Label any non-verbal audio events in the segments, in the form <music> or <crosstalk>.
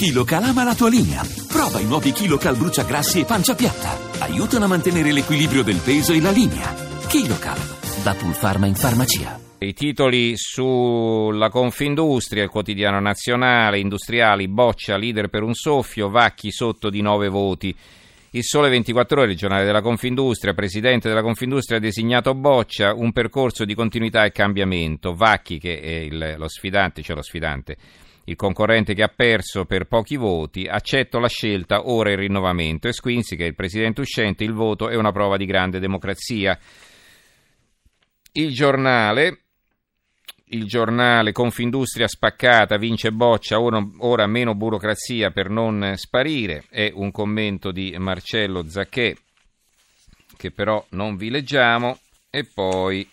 KiloCal ama la tua linea. Prova i nuovi KiloCal bruciagrassi e pancia piatta. Aiutano a mantenere l'equilibrio del peso e la linea. KiloCal, da Pulpharma in farmacia. I titoli sulla Confindustria, il quotidiano nazionale, industriali, boccia, leader per un soffio, Vacchi sotto di nove voti. Il Sole 24 Ore, il giornale della Confindustria, presidente della Confindustria designato Boccia, un percorso di continuità e cambiamento. Vacchi, che è il, lo sfidante, cioè lo sfidante, il concorrente che ha perso per pochi voti, accetto la scelta, ora il rinnovamento. E Squinzi, che è il presidente uscente, il voto è una prova di grande democrazia. Il giornale, il giornale Confindustria spaccata, vince Boccia, ora, ora, meno burocrazia per non sparire, è un commento di Marcello Zacchè che però non vi leggiamo e poi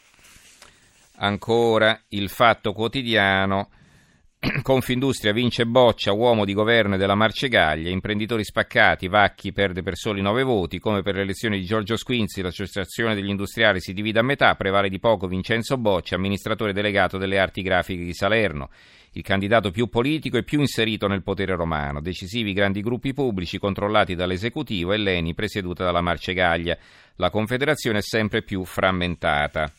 ancora il fatto quotidiano <clears throat> Confindustria vince Boccia, uomo di governo della Marcegaglia, imprenditori spaccati, Vacchi perde per soli nove voti, come per le elezioni di Giorgio Squinzi l'associazione degli industriali si divide a metà, prevale di poco Vincenzo Boccia, amministratore delegato delle arti grafiche di Salerno, il candidato più politico e più inserito nel potere romano, decisivi grandi gruppi pubblici controllati dall'esecutivo e l'ENI presieduta dalla Marcegaglia, la confederazione è sempre più frammentata.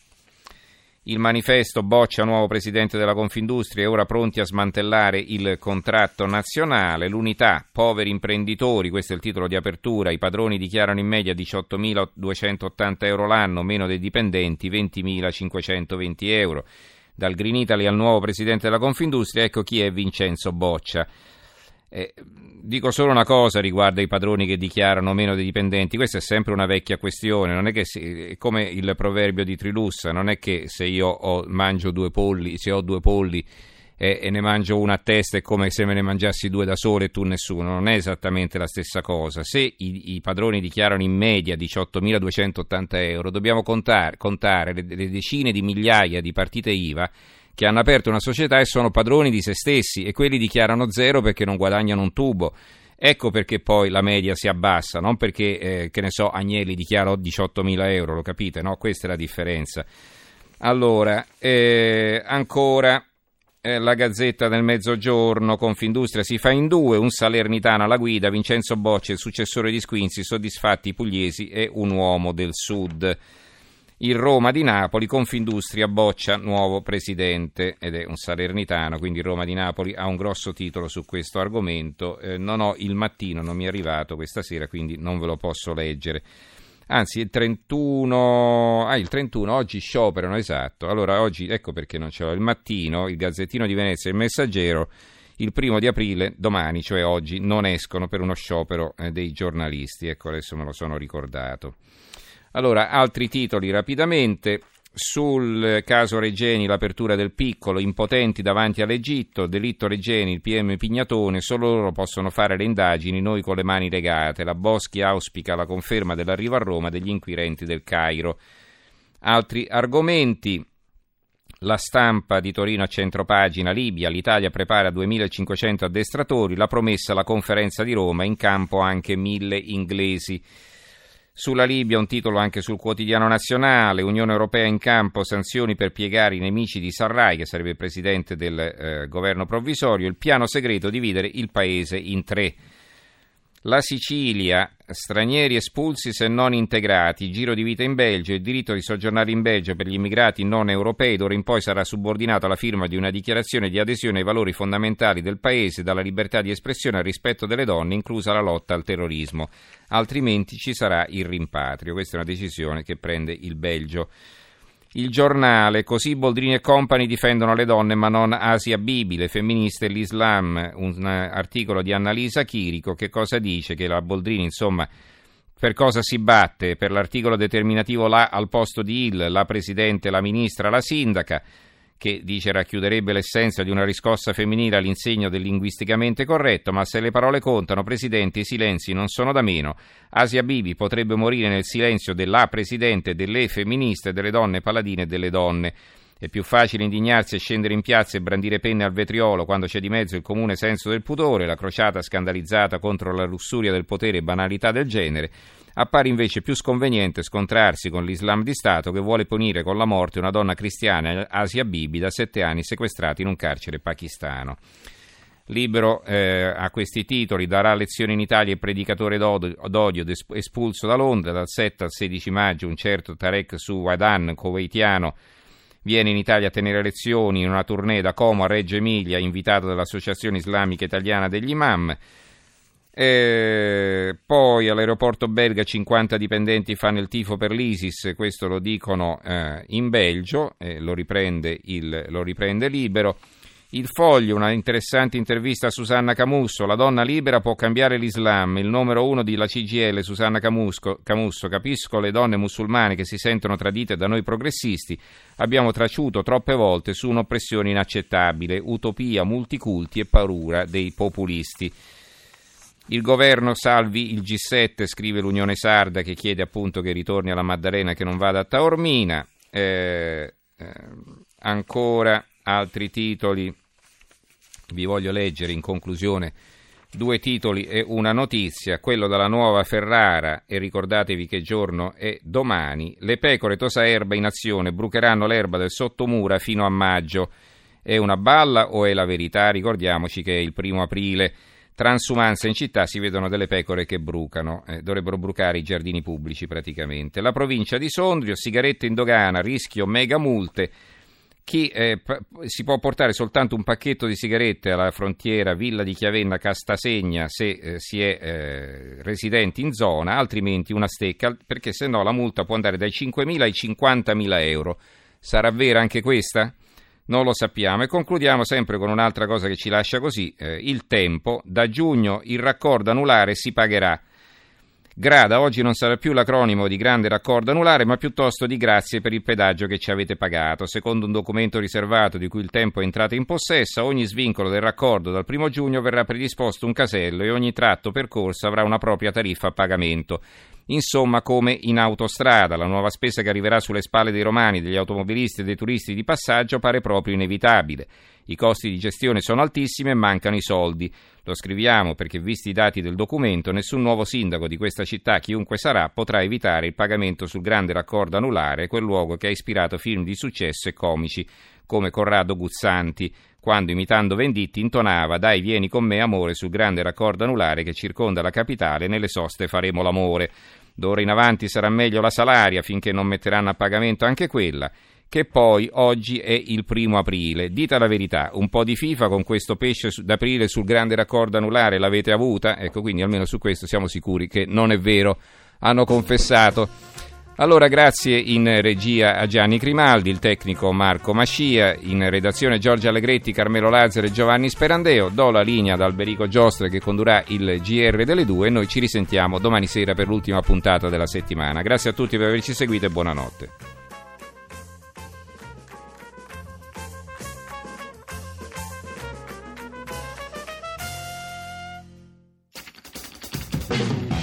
Il manifesto boccia nuovo presidente della Confindustria e ora pronti a smantellare il contratto nazionale. L'unità, poveri imprenditori, questo è il titolo di apertura. I padroni dichiarano in media 18.280 euro l'anno, meno dei dipendenti 20.520 euro. Dal Green Italy al nuovo presidente della Confindustria, ecco chi è Vincenzo Boccia. Eh, dico solo una cosa riguardo ai padroni che dichiarano meno dei dipendenti, questa è sempre una vecchia questione, non è che si, è come il proverbio di Trilussa, non è che se io ho, mangio due polli, se ho due polli eh, e ne mangio una a testa è come se me ne mangiassi due da solo e tu nessuno, non è esattamente la stessa cosa. Se i, i padroni dichiarano in media 18.280 euro, dobbiamo contare, contare le, le decine di migliaia di partite IVA che hanno aperto una società e sono padroni di se stessi e quelli dichiarano zero perché non guadagnano un tubo. Ecco perché poi la media si abbassa, non perché, eh, che ne so, Agnelli dichiara 18.000 euro, lo capite, no? Questa è la differenza. Allora, eh, ancora eh, la Gazzetta del Mezzogiorno, Confindustria si fa in due, un salernitano alla guida, Vincenzo Bocci, il successore di Squinzi, soddisfatti i pugliesi e un uomo del sud il Roma di Napoli, Confindustria boccia nuovo presidente ed è un salernitano, quindi Roma di Napoli ha un grosso titolo su questo argomento. Eh, non ho il mattino, non mi è arrivato questa sera, quindi non ve lo posso leggere. Anzi, il 31, ah, il 31 oggi scioperano, esatto. Allora, oggi, ecco perché non ce l'ho. Il mattino, il Gazzettino di Venezia e il Messaggero, il primo di aprile, domani, cioè oggi, non escono per uno sciopero eh, dei giornalisti. Ecco, adesso me lo sono ricordato. Allora, altri titoli rapidamente. Sul caso Regeni, l'apertura del piccolo, impotenti davanti all'Egitto, delitto Regeni, il PM Pignatone, solo loro possono fare le indagini, noi con le mani legate. La Boschi auspica la conferma dell'arrivo a Roma degli inquirenti del Cairo. Altri argomenti. La stampa di Torino a centropagina, Libia, l'Italia prepara 2500 addestratori, la promessa alla conferenza di Roma, in campo anche mille inglesi. Sulla Libia un titolo anche sul quotidiano nazionale, Unione Europea in campo, sanzioni per piegare i nemici di Sarrai, che sarebbe il presidente del eh, governo provvisorio, il piano segreto dividere il paese in tre. La Sicilia, stranieri espulsi se non integrati, giro di vita in Belgio, il diritto di soggiornare in Belgio per gli immigrati non europei d'ora in poi sarà subordinato alla firma di una dichiarazione di adesione ai valori fondamentali del Paese, dalla libertà di espressione al rispetto delle donne, inclusa la lotta al terrorismo. Altrimenti ci sarà il rimpatrio. Questa è una decisione che prende il Belgio. Il giornale, così Boldrini e Company difendono le donne ma non Asia Bibi, le femministe e l'Islam, un articolo di Annalisa Chirico che cosa dice? Che la Boldrini insomma per cosa si batte? Per l'articolo determinativo là al posto di il, la presidente, la ministra, la sindaca che dice racchiuderebbe l'essenza di una riscossa femminile all'insegno del linguisticamente corretto, ma se le parole contano, Presidente, i silenzi non sono da meno. Asia Bibi potrebbe morire nel silenzio della Presidente, delle femministe, delle donne paladine e delle donne. È più facile indignarsi e scendere in piazza e brandire penne al vetriolo quando c'è di mezzo il comune senso del pudore, la crociata scandalizzata contro la lussuria del potere e banalità del genere, Appare invece più sconveniente scontrarsi con l'Islam di Stato che vuole punire con la morte una donna cristiana, Asia Bibi, da sette anni sequestrata in un carcere pakistano. Libero eh, a questi titoli darà lezioni in Italia il predicatore d'odio espulso da Londra dal 7 al 16 maggio un certo Tarek Suwadan, kuwaitiano viene in Italia a tenere lezioni in una tournée da Como a Reggio Emilia invitato dall'Associazione Islamica Italiana degli Imam eh, poi all'aeroporto belga 50 dipendenti fanno il tifo per l'ISIS, questo lo dicono eh, in Belgio, eh, lo, riprende il, lo riprende libero. Il Foglio, una interessante intervista a Susanna Camusso, la donna libera può cambiare l'Islam, il numero uno della CGL, Susanna Camusco, Camusso, capisco le donne musulmane che si sentono tradite da noi progressisti, abbiamo traciuto troppe volte su un'oppressione inaccettabile, utopia, multiculti e paura dei populisti. Il governo salvi il G7, scrive l'Unione Sarda che chiede appunto che ritorni alla Maddalena che non vada a Taormina. Eh, eh, ancora altri titoli, vi voglio leggere in conclusione due titoli e una notizia, quello della nuova Ferrara e ricordatevi che giorno è domani, le pecore tosa erba in azione brucheranno l'erba del sottomura fino a maggio. È una balla o è la verità? Ricordiamoci che è il primo aprile. Transumanza in città si vedono delle pecore che brucano, eh, dovrebbero brucare i giardini pubblici praticamente. La provincia di Sondrio, sigarette in dogana, rischio mega multe. Chi eh, si può portare soltanto un pacchetto di sigarette alla frontiera Villa di Chiavenna Castasegna se eh, si è eh, residenti in zona, altrimenti una stecca, perché se no la multa può andare dai 5.000 ai 50.000 euro. Sarà vera anche questa? Non lo sappiamo e concludiamo sempre con un'altra cosa che ci lascia così, eh, il tempo. Da giugno il raccordo anulare si pagherà. Grada oggi non sarà più l'acronimo di grande raccordo anulare, ma piuttosto di grazie per il pedaggio che ci avete pagato. Secondo un documento riservato di cui il tempo è entrato in possesso, ogni svincolo del raccordo dal primo giugno verrà predisposto un casello e ogni tratto percorso avrà una propria tariffa a pagamento. Insomma, come in autostrada, la nuova spesa che arriverà sulle spalle dei romani, degli automobilisti e dei turisti di passaggio pare proprio inevitabile. I costi di gestione sono altissimi e mancano i soldi. Lo scriviamo perché, visti i dati del documento, nessun nuovo sindaco di questa città, chiunque sarà, potrà evitare il pagamento sul grande raccordo anulare, quel luogo che ha ispirato film di successo e comici come Corrado Guzzanti, quando imitando Venditti intonava Dai vieni con me amore sul grande raccordo anulare che circonda la capitale, nelle soste faremo l'amore. D'ora in avanti sarà meglio la salaria finché non metteranno a pagamento anche quella che poi oggi è il primo aprile. Dite la verità, un po' di FIFA con questo pesce d'aprile sul grande raccordo anulare l'avete avuta? Ecco, quindi almeno su questo siamo sicuri che non è vero. Hanno confessato. Allora, grazie in regia a Gianni Crimaldi, il tecnico Marco Mascia, in redazione Giorgio Allegretti, Carmelo Lazzaro e Giovanni Sperandeo. Do la linea ad Alberico Giostre che condurrà il GR delle due e noi ci risentiamo domani sera per l'ultima puntata della settimana. Grazie a tutti per averci seguito e buonanotte. You.